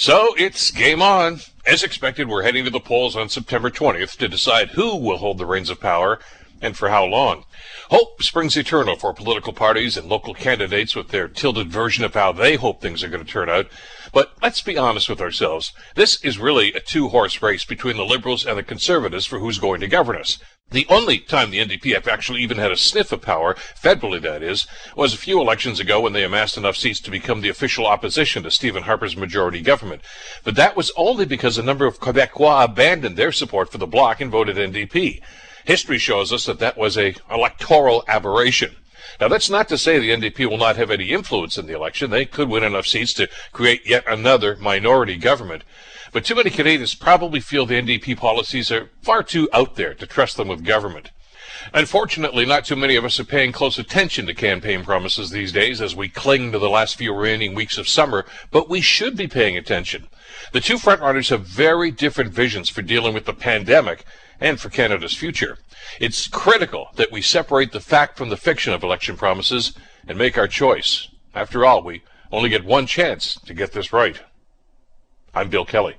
So it's game on. As expected, we're heading to the polls on September 20th to decide who will hold the reins of power and for how long. Hope springs eternal for political parties and local candidates with their tilted version of how they hope things are going to turn out. But let's be honest with ourselves. This is really a two-horse race between the Liberals and the Conservatives for who's going to govern us. The only time the NDP actually even had a sniff of power, federally that is, was a few elections ago when they amassed enough seats to become the official opposition to Stephen Harper's majority government. But that was only because a number of Quebecois abandoned their support for the bloc and voted NDP. History shows us that that was a electoral aberration. Now, that's not to say the NDP will not have any influence in the election. They could win enough seats to create yet another minority government. But too many Canadians probably feel the NDP policies are far too out there to trust them with government. Unfortunately, not too many of us are paying close attention to campaign promises these days as we cling to the last few remaining weeks of summer, but we should be paying attention. The two frontrunners have very different visions for dealing with the pandemic, and for Canada's future. It's critical that we separate the fact from the fiction of election promises and make our choice. After all, we only get one chance to get this right. I'm Bill Kelly.